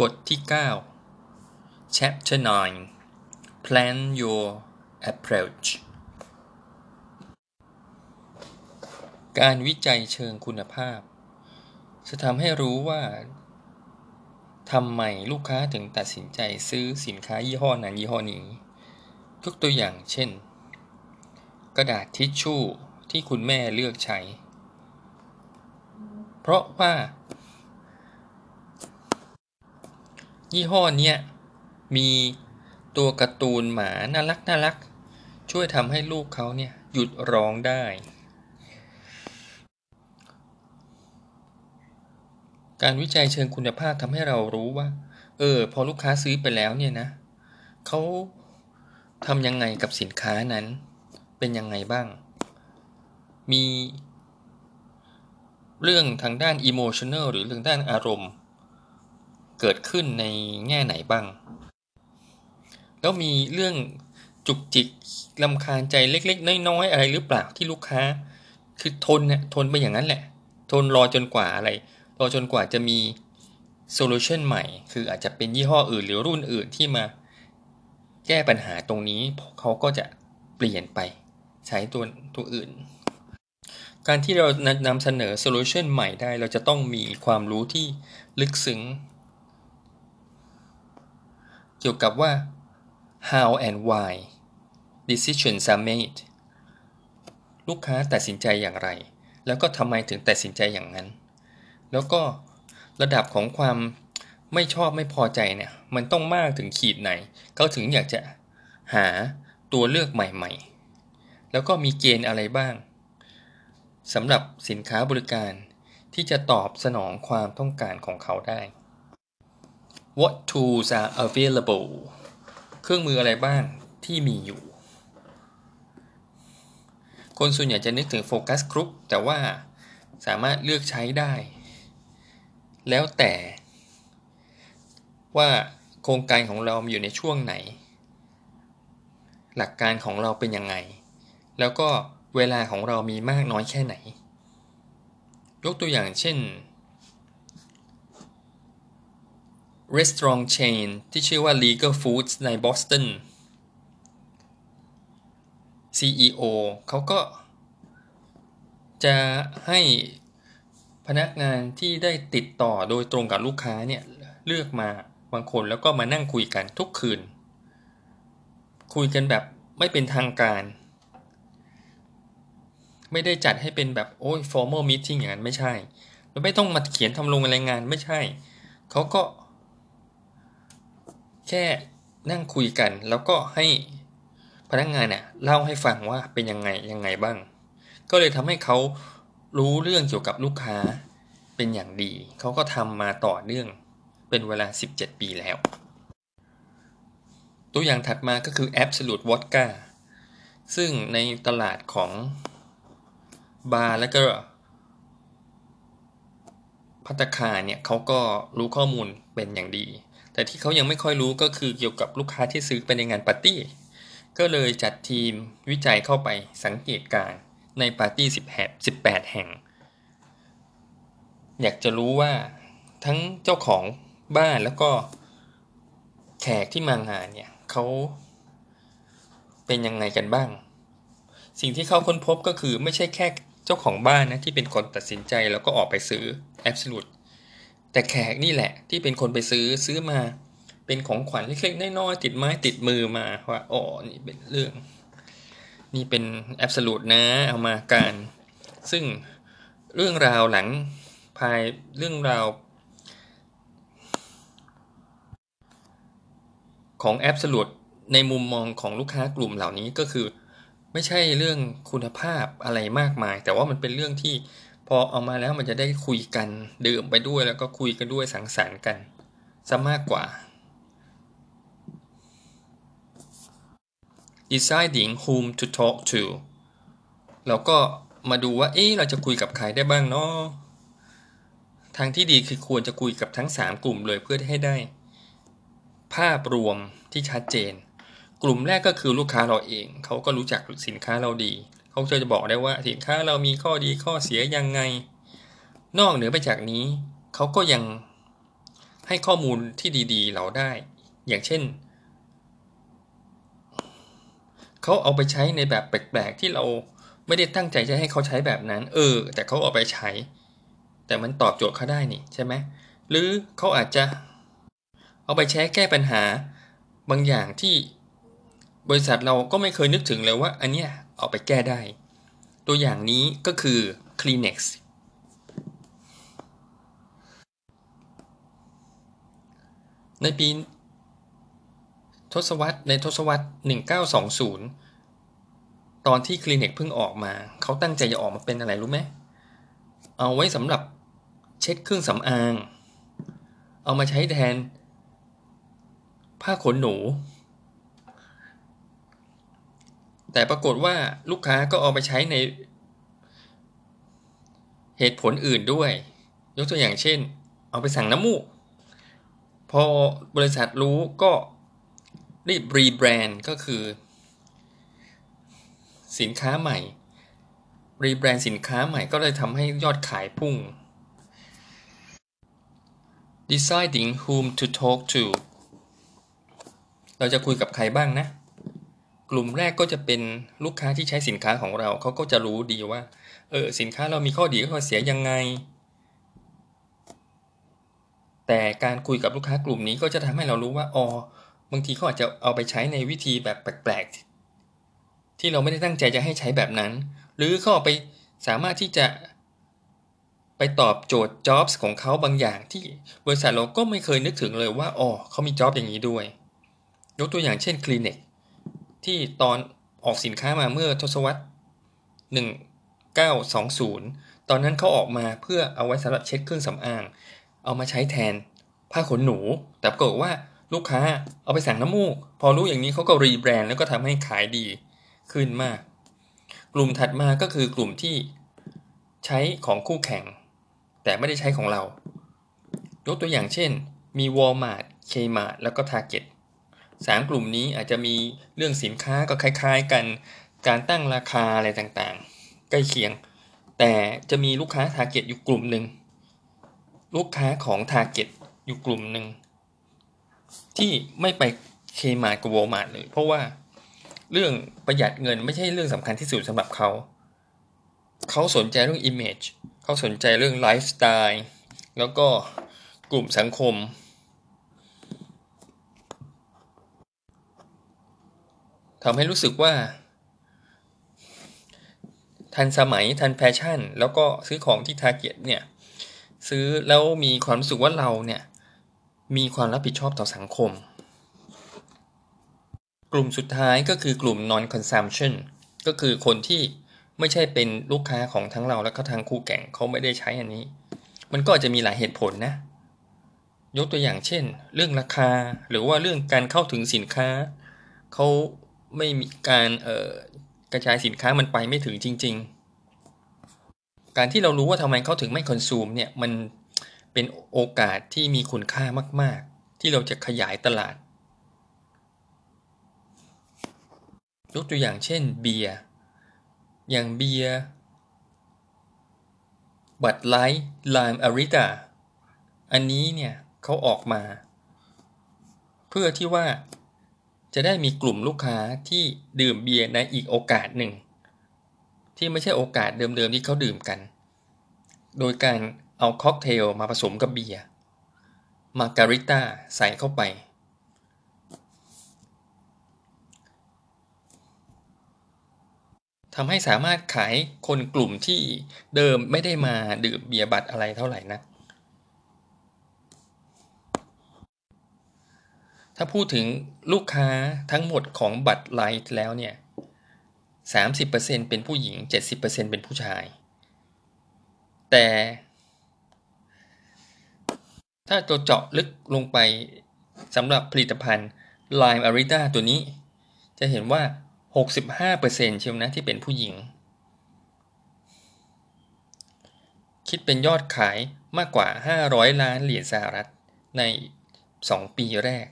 บทที่ 9 Chapter 9 Plan your approach การวิจัยเชิงคุณภาพ จะทำให้รู้ว่าทำไมลูกค้าถึงตัดสินใจซื้อสินค้ายี่ห้อนั้นยี่ห้อนี้ยกตัวอย่างเช่น กระดาษทิชชู่ที่คุณแม่เลือกใช้ เพราะว่า ยี่ห้อเนี้ยมีตัวการ์ตูนหมาน่ารักน่ารัก ช่วยทำให้ลูกเขาเนี่ยหยุดร้องได้ การวิจัยเชิงคุณภาพทำให้เรารู้ว่า เออ พอลูกค้าซื้อไปแล้วเนี่ยนะเขาทำยังไงกับสินค้านั้น เป็นยังไงบ้าง มีเรื่องทางด้าน emotional หรือเรื่องด้านอารมณ์ เกิดขึ้นในแง่ไหนบ้าง แล้วมีเรื่องจุกจิกลำคาญใจเล็ก ๆ น้อยๆอะไรหรือเปล่าที่ลูกค้า คือทนเนี่ยทนไปอย่างนั้นแหละ ทนรอจนกว่าอะไร รอจนกว่าจะมีโซลูชันใหม่ คืออาจจะเป็นยี่ห้ออื่นหรือรุ่นอื่นที่มา แก้ปัญหาตรงนี้เขาก็จะเปลี่ยนไป ใช้ตัวตัวอื่น การที่เรานำเสนอโซลูชันใหม่ได้ เราจะต้องมีความรู้ที่ลึกซึ้ง เกี่ยวกับว่า how and why decisions are made ลูกค้าตัดสินใจอย่างไร แล้วก็ทำไมถึงตัดสินใจอย่างนั้น แล้วก็ระดับของความไม่ชอบไม่พอใจเนี่ย มันต้องมากถึงขีดไหน เขาถึงอยากจะหาตัวเลือกใหม่ๆ แล้วก็มีเกณฑ์อะไรบ้างสำหรับสินค้าบริการที่จะตอบสนองความต้องการของเขาได้ What tools are available เครื่องมืออะไรบ้างที่มีอยู่ คนส่วนใหญ่จะนึกถึงโฟกัสกรุ๊ปแต่ว่าสามารถเลือกใช้ได้ แล้วแต่ว่าโครงการของเราอยู่ในช่วงไหน หลักการของเราเป็นยังไง แล้วก็เวลาของเรามีมากน้อยแค่ไหน ยกตัวอย่างเช่น Restaurant Chain ที่ชื่อว่า Legal Foods ในบอสตัน CEO เขาก็ จะให้พนักงานที่ได้ติดต่อโดยตรงกับลูกค้าเนี่ยเลือกมาบางคนแล้วก็มานั่งคุยกันทุกคืน คุยกันแบบไม่เป็นทางการ ไม่ได้จัดให้เป็นแบบโอ้ย formal meeting อย่างนั้นไม่ใช่ แล้วไม่ต้องมาเขียนทำลงรายงานไม่ใช่ เขาก็ ค่นั่งคุยกัน แล้วก็ให้พนักงานเนี่ยเล่าให้ฟังว่าเป็นยังไงยังไงบ้าง ก็เลยทำให้เขารู้เรื่องเกี่ยวกับลูกค้าเป็นอย่างดี เขาก็ทำมาต่อเนื่องเป็นเวลา 17 ปีแล้ว ตัวอย่างถัดมาก็คือ Absolute Vodka ซึ่งในตลาดของบาร์และก็พัตคาเนี่ยเขาก็รู้ข้อมูลเป็นอย่างดี แต่ที่เขายังไม่ค่อยรู้ก็คือเกี่ยวกับลูกค้าที่ซื้อไปในงานปาร์ตี้ ก็เลยจัดทีมวิจัยเข้าไปสังเกตการในปาร์ตี้10 18แห่ง อยากจะรู้ว่าทั้งเจ้าของบ้านแล้วก็แขกที่มางานเนี่ยเขาเป็นยังไงกันบ้าง สิ่งที่เขาค้นพบก็คือไม่ใช่แค่เจ้าของบ้านนะที่เป็นคนตัดสินใจแล้วก็ออกไปซื้อ Absolute แต่แขกนี่แหละ ที่เป็นคนไปซื้อซื้อมา เป็นของขวัญเล็กๆน้อยๆติดไม้ติดมือมาว่าอ๋อนี่เป็นเรื่อง นี่เป็นแอบสูตนะเอามาการ ซึ่งเรื่องราวหลังภายเรื่องราวของแอบสูตในมุมมองของลูกค้ากลุ่มเหล่านี้ก็คือ ไม่ใช่เรื่องคุณภาพอะไรมากมาย แต่ว่ามันเป็นเรื่องที่ อเอามาแล้วมันจะได้คุยกันดื่มไปด้วยแล้วก็คุยกันด้วยสังสรรค์กันซะมากกว่า deciding whom to talk to เราก็มาดูว่า เอ๊ะ เราจะคุยกับใครได้บ้างเนาะทางที่ดีคือควรจะคุยกับทั้ง 3 กลุ่มเลยเพื่อให้ได้ ภาพรวมที่ชัดเจน กลุ่มแรกก็คือลูกค้าเราเอง เขาก็รู้จักสินค้าเราดี เขาจะบอกได้ว่าสินค้าเรามีข้อดีข้อเสียยังไง นอกเหนือไปจากนี้เขาก็ยังใหให้ข้อมูลที่ดี ๆ เราได้ อย่างเช่นเขาเอาไปใช้ในแบบแปลกๆที่เราไม่ได้ตั้งใจจะให้เขาใช้แบบนั้น เออ แต่เขาเอาไปใช้ แต่มันตอบโจทย์เขาได้นี่ใช่ไหมหรือเขาอาจจะ เอาไปใช้แก้ปัญหาบางอย่างที่บริษัทเราก็ไม่เคยนึกถึงเลยว่า อันเนี้ย เอาไปแก้ได้ ตัวอย่างนี้ก็คือ Kleenex ในปีทศวรรษในทศวรรษ 1920 ตอนที่คลินิกเพิ่งออกมา เขาตั้งใจจะออกมาเป็นอะไรรู้ไหม เอาไว้สำหรับเช็ดเครื่องสำอาง เอามาใช้แทน ผ้าขนหนู แต่ปรากฏว่าลูกค้าก็เอาไปใช้ในเหตุผลอื่นด้วย ยกตัวอย่างเช่น เอาไปสั่งน้ำมูก พอบริษัทรู้ก็รีบรีแบรนด์ก็คือ สินค้าใหม่รีแบรนด์สินค้าใหม่ก็เลยทำให้ยอดขายพุ่ง deciding whom to talk to เราจะคุยกับใครบ้างนะ กลุ่มแรกก็จะเป็นลูกค้าที่ใช้สินค้าของเรา เขาก็จะรู้ดีว่า เออสินค้าเรามีข้อดีข้อเสียยังไง แต่การคุยกับลูกค้ากลุ่มนี้ก็จะทำให้เรารู้ว่าอ๋อบางทีเขาอาจจะเอาไปใช้ในวิธีแบบแปลกๆ ที่เราไม่ได้ตั้งใจจะให้ใช้แบบนั้น หรือเขาเอาไปสามารถที่จะไปตอบโจทย์ jobs ของเขาบางอย่างที่บริษัทเราก็ไม่เคยนึกถึงเลยว่าอ๋อเขามี job อย่างนี้ด้วย ยกตัวอย่างเช่นคลินิก ที่ตอนออกสินค้ามาเมื่อทศวรรษ 1920 ตอนนั้นเขาออกมาเพื่อเอาไว้สำหรับเช็ดเครื่องสำอาง เอามาใช้แทนผ้าขนหนู แต่ปรากฏว่าลูกค้าเอาไปสั่งน้ำมูก พอรู้อย่างนี้เขาก็รีแบรนด์แล้วก็ทำให้ขายดีขึ้นมาก กลุ่มถัดมาก็คือกลุ่มที่ใช้ของคู่แข่ง แต่ไม่ได้ใช้ของเรา ยกตัวอย่างเช่น มี Walmart, Kmart แล้วก็ Target สามกลุ่มนี้อาจจะมีเรื่องสินค้าก็คล้าย ๆ กันการตั้งราคาอะไรต่างๆ ใกล้เคียง แต่จะมีลูกค้า Target อยู่กลุ่มหนึ่งลูกค้าของ Target อยู่กลุ่มหนึ่งที่ไม่ไปเคมากับวอลมาร์ทเลย เพราะว่าเรื่องประหยัดเงินไม่ใช่เรื่องสำคัญที่สุดสำหรับเขา เขาสนใจเรื่อง Image เขาสนใจเรื่องไลฟ์สไตล์แล้วก็กลุ่มสังคม ทำให้รู้สึกว่า ทันสมัยทันแฟชั่น แล้วก็ซื้อของที่ทาเก็ตเนี่ย ซื้อแล้วมีความรู้สึกว่าเราเนี่ย มีความรับผิดชอบต่อสังคม กลุ่มสุดท้ายก็คือกลุ่ม non consumption ก็คือคนที่ไม่ใช่เป็นลูกค้าของทั้งเราและก็ทางคู่แข่งเขาไม่ได้ใช้อันนี้ มันก็จะมีหลายเหตุผลนะ ยกตัวอย่างเช่น เรื่องราคาหรือว่าเรื่องการเข้าถึงสินค้าเขา ไม่มีการกระจายสินค้ามันไปไม่ถึงจริง ๆ การที่เรารู้ว่าทำไมเขาถึงไม่คอนซูมเนี่ยมันเป็นโอกาสที่มีคุณค่ามาก ๆ ที่เราจะขยายตลาด ยกตัวอย่างเช่นเบียร์อย่างเบียร์บัตไลท์ไลม์อาริตาอันนี้เนี่ยเขาออกมา เพื่อที่ว่า จะได้มีกลุ่มลูกค้าที่ดื่มเบียร์ในอีกโอกาสหนึ่ง ที่ไม่ใช่โอกาสเดิมๆที่เขาดื่มกัน โดยการเอาค็อกเทลมาผสมกับเบียร์มาการิต้าใส่เข้าไป ทำให้สามารถขายคนกลุ่มที่เดิมไม่ได้มาดื่มเบียร์บัตรอะไรเท่าไหร่นะ ถ้าพูดถึงลูกค้าทั้งหมดของบัตรไลท์แล้วเนี่ยสามสิบเป็นผู้หญิงเจ็ดสิบเป็นเป็นผู้ชาย แต่ถ้าตัวเจาะลึกลงไปสำหรับผลิตภัณฑ์ Lime Arita ตัวนี้ จะเห็นว่า 65%เชียวนะที่เป็นผู้หญิง คิดเป็นยอดขายมากกว่า 500 ล้านเหรียญสหรัฐใน 2 ปีแรก